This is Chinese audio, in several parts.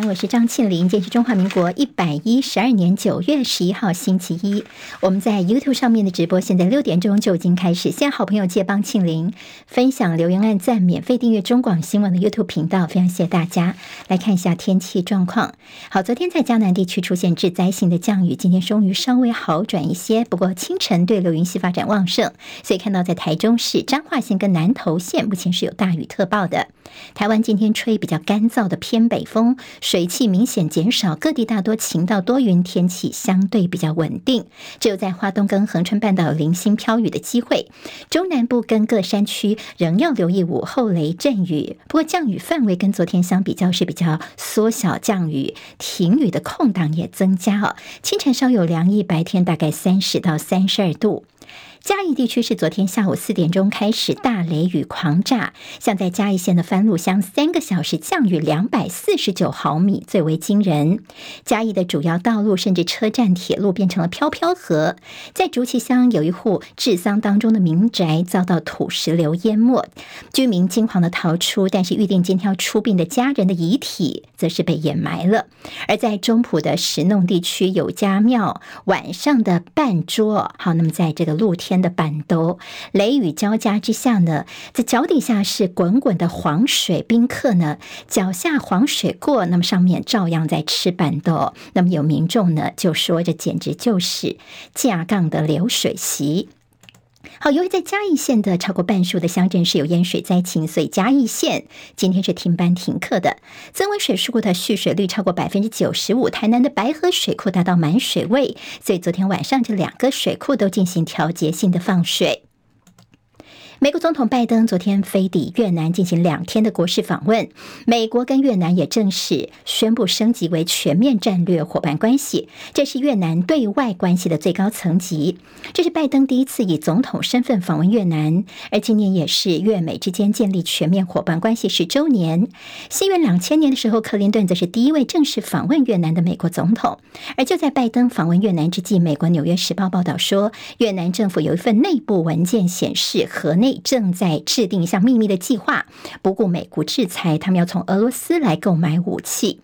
我是张庆玲。今天是中华民国一百一十二年九月十一号，星期一。我们在 YouTube 上面的直播，现在六点钟就已经开始。现在好朋友借帮庆玲分享、留言、按赞、免费订阅中广新闻的 YouTube 频道，非常谢谢大家。来看一下天气状况。好，昨天在江南地区出现致灾性的降雨，今天终于稍微好转一些。不过清晨对流云系发展旺盛，所以看到在台中市彰化县跟南投县目前是有大雨特报的。台湾今天吹比较干燥的偏北风。水汽明显减少，各地大多晴到多云，天气相对比较稳定。只有在花东跟恒春半岛零星飘雨的机会，中南部跟各山区仍要留意午后雷阵雨。不过降雨范围跟昨天相比较是比较缩小，降雨停雨的空档也增加哦。清晨稍有凉意，白天大概三十到三十二度。嘉义地区是昨天下午四点钟开始大雷雨狂炸，像在嘉义县的番路乡，三个小时降雨两百四十九毫米，最为惊人。嘉义的主要道路甚至车站、铁路变成了飘飘河。在竹崎乡有一户治丧当中的民宅遭到土石流淹没，居民惊慌的逃出，但是预定今天要出殡的家人的遗体则是被掩埋了。而在中埔的石弄地区有家庙晚上的半桌，好，那么在这个露天。天的板兜，雷雨交加之下呢，在脚底下是滚滚的黄水，宾客呢脚下黄水过，那么上面照样在吃板豆。那么有民众呢就说，这简直就是架杠的流水席。好，由于在嘉义县的超过半数的乡镇是有淹水灾情，所以嘉义县今天是停班停课的。曾文水库的蓄水率超过百分之九十五，台南的白河水库达到满水位，所以昨天晚上这两个水库都进行调节性的放水。美国总统拜登昨天飞抵越南进行两天的国事访问，美国跟越南也正式宣布升级为全面战略伙伴关系，这是越南对外关系的最高层级。这是拜登第一次以总统身份访问越南，而今年也是越美之间建立全面伙伴关系十周年。西元两千年的时候，克林顿则是第一位正式访问越南的美国总统。而就在拜登访问越南之际，美国《纽约时报》报道说，越南政府有一份内部文件显示，河内。正在制定一项秘密的计划，不顾美国制裁，他们要从俄罗斯来购买武器。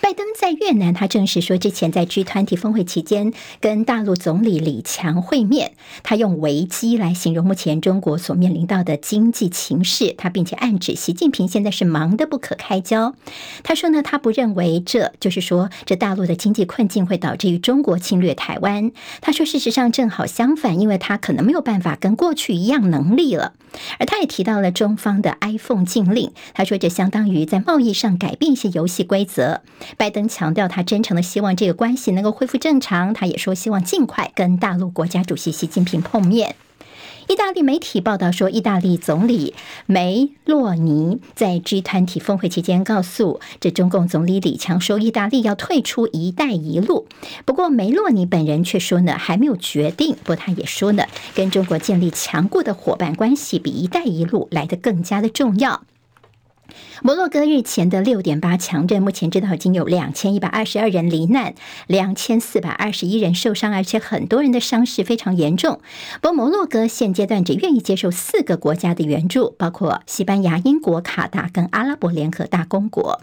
拜登在越南，他证实说，之前在 G20 峰会期间跟大陆总理李强会面，他用危机来形容目前中国所面临到的经济情势，他并且暗指习近平现在是忙得不可开交。他说呢，他不认为这就是说这大陆的经济困境会导致于中国侵略台湾。他说，事实上正好相反，因为他可能没有办法跟过去一样能力了。而他也提到了中方的 iPhone 禁令，他说这相当于在贸易上改变一些游戏规则。拜登强调，他真诚的希望这个关系能够恢复正常。他也说，希望尽快跟大陆国家主席习近平碰面。意大利媒体报道说，意大利总理梅洛尼在 G 团体峰会期间告诉这中共总理李强说，意大利要退出“一带一路”。不过，梅洛尼本人却说呢，还没有决定。不过，他也说呢，跟中国建立强固的伙伴关系，比“一带一路”来得更加的重要。摩洛哥日前的六点八强震，目前知道已经有两千一百二十二人罹难，两千四百二十一人受伤，而且很多人的伤势非常严重。不过，摩洛哥现阶段只愿意接受四个国家的援助，包括西班牙、英国、卡达跟阿拉伯联合大公国。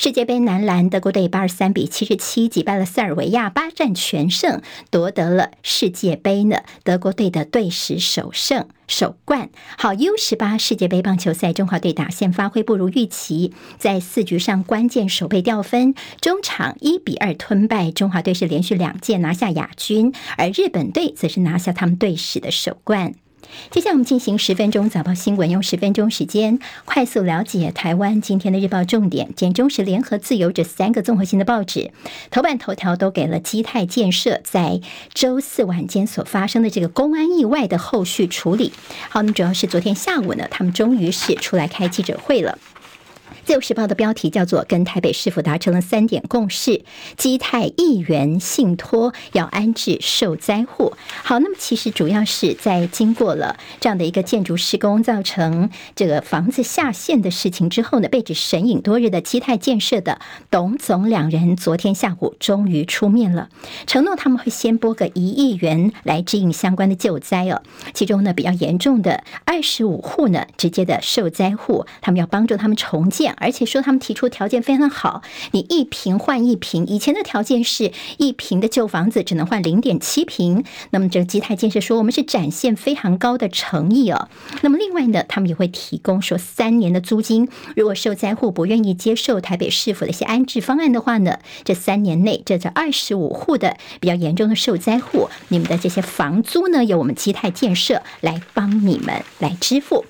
世界杯男篮，德国队八十三比七十七击败了塞尔维亚，八战全胜，夺得了世界杯呢。德国队的队史首胜首冠。好，U 十八世界杯棒球赛，中华队打线发挥不如预期，在四局上关键守备掉分，中场一比二吞败中华队，是连续两届拿下亚军，而日本队则是拿下他们队史的首冠。接下来我们进行十分钟早报新闻，用十分钟时间快速了解台湾今天的日报重点。简中时、联合、自由这三个综合性的报纸头版头条都给了基泰建设在周四晚间所发生的这个公安意外的后续处理。好，那么主要是昨天下午呢，他们终于是出来开记者会了。自由时报的标题叫做“跟台北市府达成了三点共识，基泰议员信托要安置受灾户”。好，那么其实主要是在经过了这样的一个建筑施工，造成这个房子下陷的事情之后呢，被指神隐多日的基泰建设的董总两人，昨天下午终于出面了，承诺他们会先拨个一亿元来支应相关的救灾哦。其中呢，比较严重的二十五户呢，直接的受灾户，他们要帮助他们重建。而且说他们提出条件非常好，你一平换一平，以前的条件是一平的旧房子只能换零点七平。那么这个基泰建设说，我们是展现非常高的诚意哦。那么另外呢，他们也会提供说三年的租金，如果受灾户不愿意接受台北市府的一些安置方案的话呢，这三年内这这二十五户的比较严重的受灾户，你们的这些房租呢，由我们基泰建设来帮你们来支付。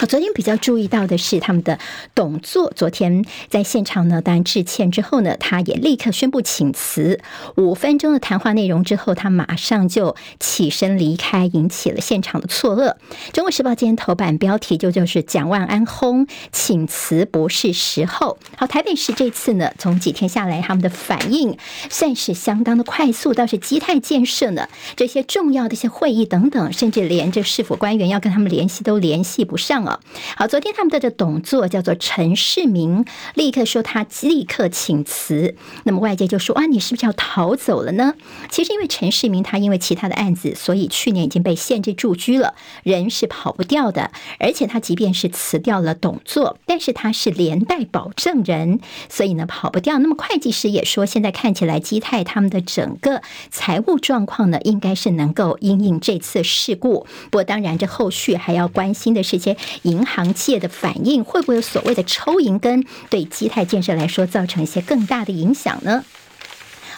我昨天比较注意到的是，他们的董座昨天在现场呢，当然致歉之后呢，他也立刻宣布请辞。五分钟的谈话内容之后，他马上就起身离开，引起了现场的错愕。中国时报今天头版标题就就是蒋万安轰请辞不是时候。好，台北市这次呢，从几天下来，他们的反应算是相当的快速，倒是基泰建设呢，这些重要的一些会议等等，甚至连这市府官员要跟他们联系都联系不上。好，昨天他们的这董座叫做陈世明，立刻说他立刻请辞。那么外界就说啊，你是不是要逃走了呢？其实因为陈世明他因为其他的案子，所以去年已经被限制住居了，人是跑不掉的。而且他即便是辞掉了董座，但是他是连带保证人，所以呢跑不掉。那么会计师也说，现在看起来基泰他们的整个财务状况呢，应该是能够因应这次事故。不过当然，这后续还要关心的是些。银行界的反应会不会有所谓的抽银根，对基泰建设来说造成一些更大的影响呢？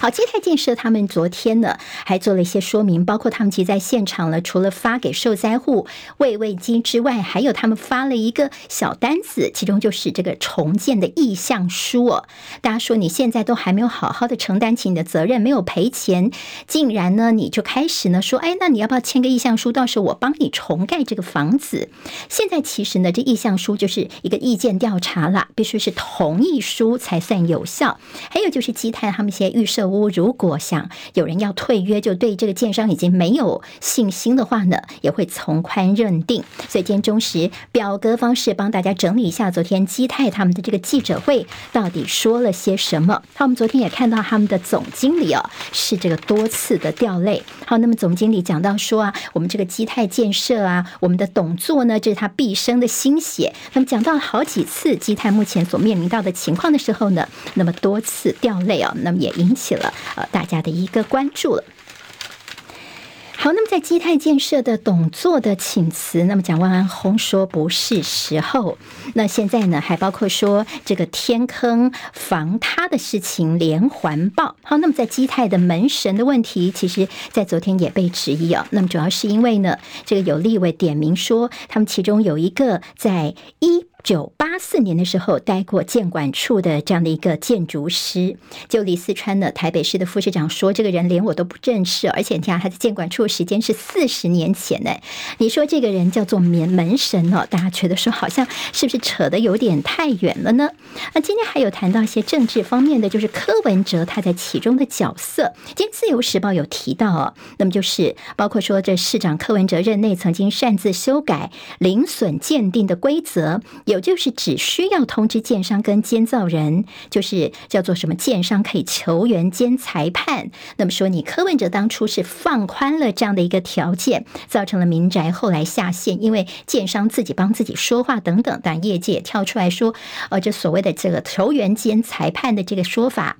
好，基泰建设他们昨天呢还做了一些说明，包括他们其实在现场呢，除了发给受灾户慰慰金之外，还有他们发了一个小单子，其中就是这个重建的意向书哦。大家说你现在都还没有好好的承担起你的责任，没有赔钱，竟然呢你就开始呢说，哎，那你要不要签个意向书？到时候我帮你重盖这个房子。现在其实呢，这意向书就是一个意见调查啦，必须是同意书才算有效。还有就是基泰他们一些预售设。如果想有人要退约，就对这个建商已经没有信心的话呢，也会从宽认定。所以今天中时表格方式帮大家整理一下，昨天基泰他们的这个记者会到底说了些什么？好，我们昨天也看到他们的总经理哦，是这个多次的掉泪。好，那么总经理讲到说啊，我们这个基泰建设啊，我们的董座呢，这是他毕生的心血。那么讲到好几次基泰目前所面临到的情况的时候呢，那么多次掉泪啊，那么也引起了。呃，大家的一个关注了。好，那么在基泰建设的董座的请辞，那么蒋万安轰说不是时候。那现在呢，还包括说这个天坑防塌的事情连环爆。好，那么在基泰的门神的问题，其实在昨天也被质疑啊。那么主要是因为呢，这个有立委点名说，他们其中有一个在一。九八四年的时候，待过建管处的这样的一个建筑师，就李四川的台北市的副市长说，这个人连我都不认识，而且你看他在建管处时间是四十年前呢。你说这个人叫做门门神哦，大家觉得说好像是不是扯得有点太远了呢？那今天还有谈到一些政治方面的，就是柯文哲他在其中的角色。今天自由时报有提到哦，那么就是包括说这市长柯文哲任内曾经擅自修改零损鉴定的规则。有就是只需要通知建商跟监造人，就是叫做什么建商可以求援兼裁判。那么说，你柯文哲当初是放宽了这样的一个条件，造成了民宅后来下线，因为建商自己帮自己说话等等。但业界也跳出来说，呃，这所谓的这个求援兼裁判的这个说法。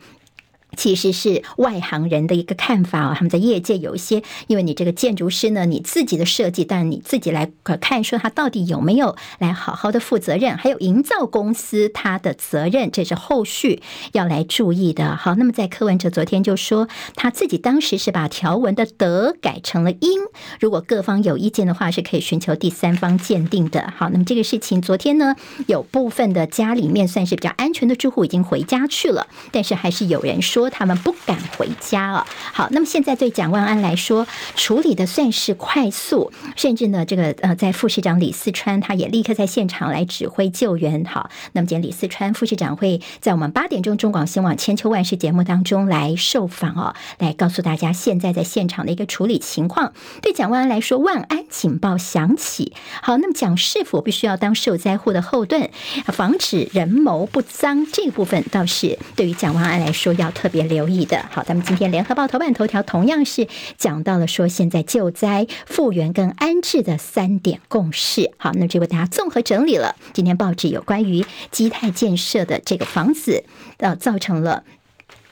其实是外行人的一个看法啊，他们在业界有一些，因为你这个建筑师呢，你自己的设计，但你自己来看，说他到底有没有来好好的负责任，还有营造公司他的责任，这是后续要来注意的。好，那么在柯文哲昨天就说，他自己当时是把条文的德改成了英，如果各方有意见的话，是可以寻求第三方鉴定的。好，那么这个事情昨天呢，有部分的家里面算是比较安全的住户已经回家去了，但是还是有人说。说他们不敢回家了。好，那么现在对蒋万安来说，处理的算是快速，甚至呢，这个呃，在副市长李四川他也立刻在现场来指挥救援。好，那么今天李四川副市长会在我们八点钟中广新闻网千秋万世节目当中来受访哦，来告诉大家现在在现场的一个处理情况。对蒋万安来说，万安警报响起。好，那么讲是否必须要当受灾户的后盾，防止人谋不臧，这部分倒是对于蒋万安来说要特别留意的。好，咱们今天联合报头版头条同样是讲到了说，现在救灾、复原跟安置的三点共识。好，那这为大家综合整理了今天报纸有关于基泰建设的这个房子，呃，造成了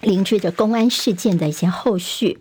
邻居的公安事件的一些后续。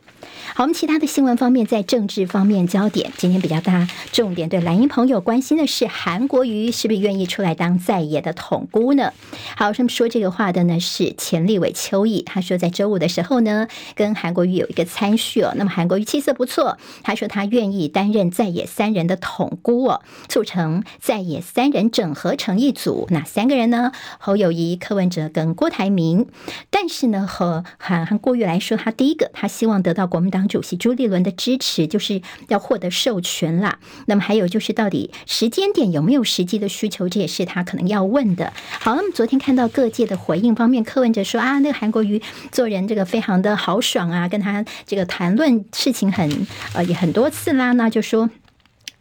好，我们其他的新闻方面，在政治方面焦点，今天比较大重点，对蓝营朋友关心的是韩国瑜是不是愿意出来当在野的统姑呢？好，他们说这个话的呢是前立委邱毅，他说在周五的时候呢，跟韩国瑜有一个参叙哦，那么韩国瑜气色不错，他说他愿意担任在野三人的统姑哦，促成在野三人整合成一组，哪三个人呢？侯友谊、柯文哲跟郭台铭，但是呢，和韩韩国瑜来说，他第一个他希望得到国我们。党主席朱立伦的支持，就是要获得授权啦。那么还有就是，到底时间点有没有实际的需求，这也是他可能要问的。好，那么昨天看到各界的回应方面，柯文哲说啊，那个韩国瑜做人这个非常的豪爽啊，跟他这个谈论事情很呃也很多次啦，那就说。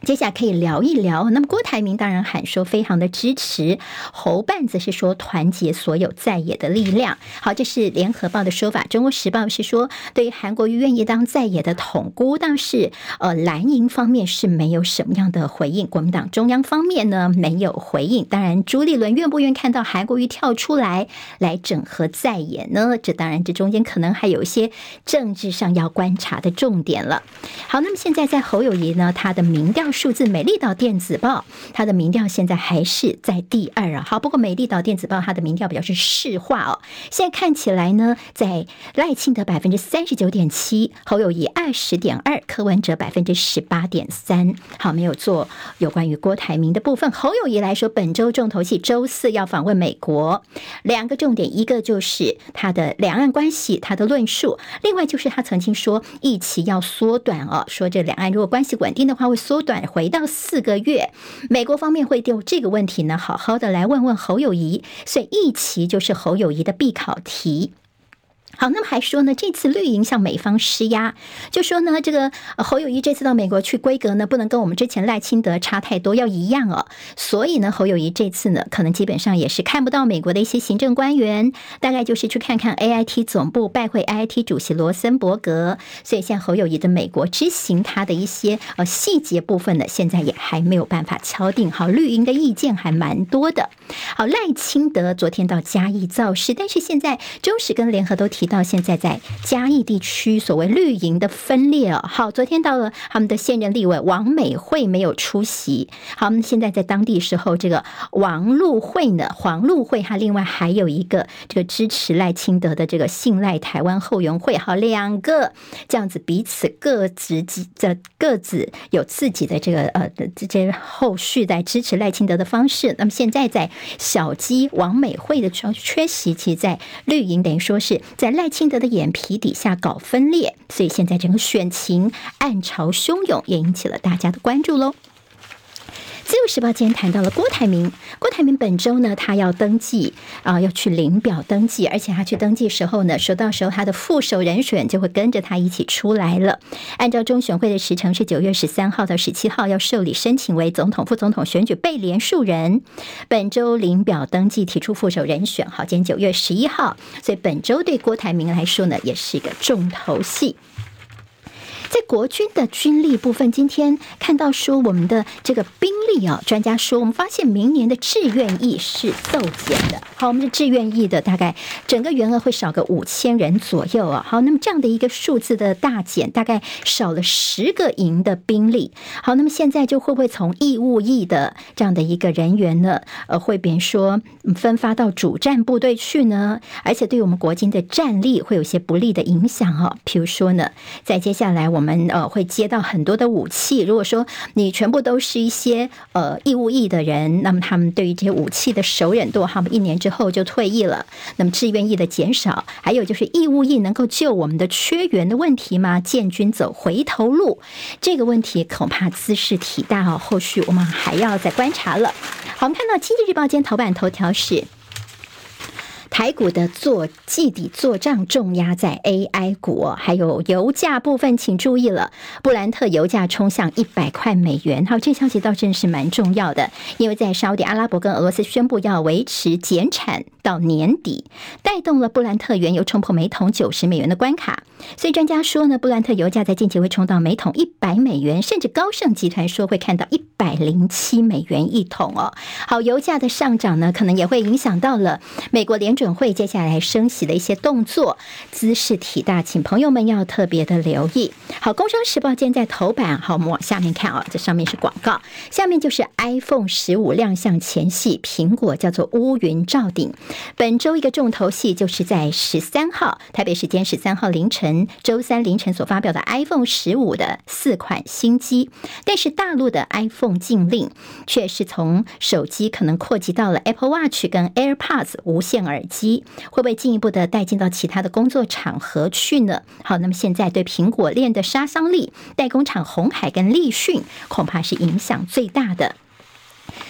接下来可以聊一聊。那么郭台铭当然喊说非常的支持，侯办则是说团结所有在野的力量。好，这是联合报的说法。中国时报是说，对于韩国瑜愿意当在野的统姑，但是呃蓝营方面是没有什么样的回应。国民党中央方面呢没有回应。当然，朱立伦愿不愿看到韩国瑜跳出来来整合在野呢？这当然这中间可能还有一些政治上要观察的重点了。好，那么现在在侯友谊呢，他的民调。数字美丽岛电子报，它的民调现在还是在第二啊。好，不过美丽岛电子报它的民调比较是市化哦。现在看起来呢，在赖清德百分之三十九点七，侯友谊二十点二，柯文哲百分之十八点三。好，没有做有关于郭台铭的部分。侯友谊来说，本周重头戏，周四要访问美国，两个重点，一个就是他的两岸关系，他的论述；另外就是他曾经说，役期要缩短哦，说这两岸如果关系稳定的话，会缩短。回到四个月，美国方面会就这个问题呢，好好的来问问侯友谊，所以一期就是侯友谊的必考题。好，那么还说呢，这次绿营向美方施压，就说呢，这个侯友谊这次到美国去规格呢，不能跟我们之前赖清德差太多，要一样哦。所以呢，侯友谊这次呢，可能基本上也是看不到美国的一些行政官员，大概就是去看看 AIT 总部，拜会 AIT 主席罗森伯格。所以，像侯友谊的美国之行，他的一些呃细节部分呢，现在也还没有办法敲定。好，绿营的意见还蛮多的。好，赖清德昨天到嘉义造势，但是现在中时跟联合都提。到现在在嘉义地区，所谓绿营的分裂哦。好，昨天到了他们的现任立委王美惠没有出席。好，我们现在在当地时候，这个王陆惠呢，黄陆惠，哈另外还有一个这个支持赖清德的这个信赖台湾后援会，好，两个这样子彼此各自己的各自有自己的这个呃这些后续在支持赖清德的方式。那么现在在小鸡王美惠的缺缺席，其实在绿营等于说是在。赖清德的眼皮底下搞分裂，所以现在整个选情暗潮汹涌，也引起了大家的关注喽。自由时报今天谈到了郭台铭，郭台铭本周呢，他要登记啊，要去领表登记，而且他去登记时候呢，说到时候他的副手人选就会跟着他一起出来了。按照中选会的时程是九月十三号到十七号要受理申请为总统、副总统选举被连署人，本周领表登记提出副手人选，好，今天九月十一号，所以本周对郭台铭来说呢，也是一个重头戏。在国军的军力部分，今天看到说我们的这个兵力啊，专家说我们发现明年的志愿役是骤减的。好，我们的志愿役的大概整个员额会少个五千人左右啊。好，那么这样的一个数字的大减，大概少了十个营的兵力。好，那么现在就会不会从义务役的这样的一个人员呢，呃，会变说分发到主战部队去呢？而且对我们国军的战力会有些不利的影响啊。譬如说呢，在接下来。我们我们呃会接到很多的武器，如果说你全部都是一些呃义务役的人，那么他们对于这些武器的熟稔度，他们一年之后就退役了。那么志愿役的减少，还有就是义务役能够救我们的缺员的问题吗？建军走回头路，这个问题恐怕兹事体大哦。后续我们还要再观察了。好，我们看到《经济日报》今天头版头条是。台股的做季底做账重压在 AI 股，还有油价部分，请注意了，布兰特油价冲向一百块美元。好，这消息倒真是蛮重要的，因为在沙乌地阿拉伯跟俄罗斯宣布要维持减产到年底，带动了布兰特原油冲破每桶九十美元的关卡。所以专家说呢，布兰特油价在近期会冲到每桶一百美元，甚至高盛集团说会看到一百零七美元一桶哦。好，油价的上涨呢，可能也会影响到了美国联准。会接下来升息的一些动作，姿势体大，请朋友们要特别的留意。好，《工商时报》今天在头版，好，我们往下面看啊，这上面是广告，下面就是 iPhone 十五亮相前戏，苹果叫做乌云罩顶。本周一个重头戏就是在十三号，台北时间十三号凌晨，周三凌晨所发表的 iPhone 十五的四款新机，但是大陆的 iPhone 禁令却是从手机可能扩及到了 Apple Watch 跟 AirPods 无线耳机。机会不会进一步的带进到其他的工作场合去呢？好，那么现在对苹果链的杀伤力，代工厂红海跟立讯恐怕是影响最大的。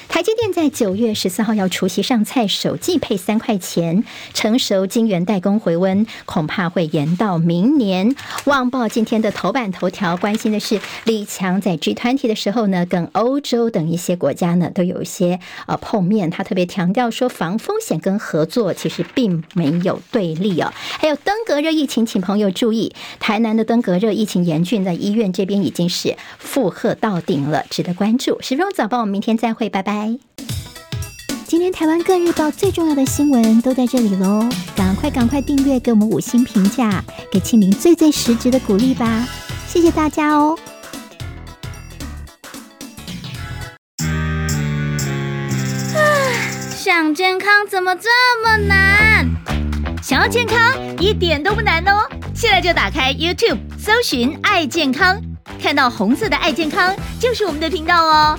台积电在九月十四号要除夕上菜，首季配三块钱，成熟晶圆代工回温，恐怕会延到明年。旺报今天的头版头条关心的是，李强在 G20 的时候呢，跟欧洲等一些国家呢都有一些呃碰面，他特别强调说，防风险跟合作其实并没有对立哦。还有登革热疫情，请朋友注意，台南的登革热疫情严峻，在医院这边已经是负荷到顶了，值得关注。十分钟早报，我们明天再会，拜拜。今天台湾各日报最重要的新闻都在这里喽，赶快赶快订阅，给我们五星评价，给庆玲最最实质的鼓励吧，谢谢大家哦。啊，想健康怎么这么难？想要健康一点都不难哦，现在就打开 YouTube，搜寻“爱健康”，看到红色的“爱健康”就是我们的频道哦。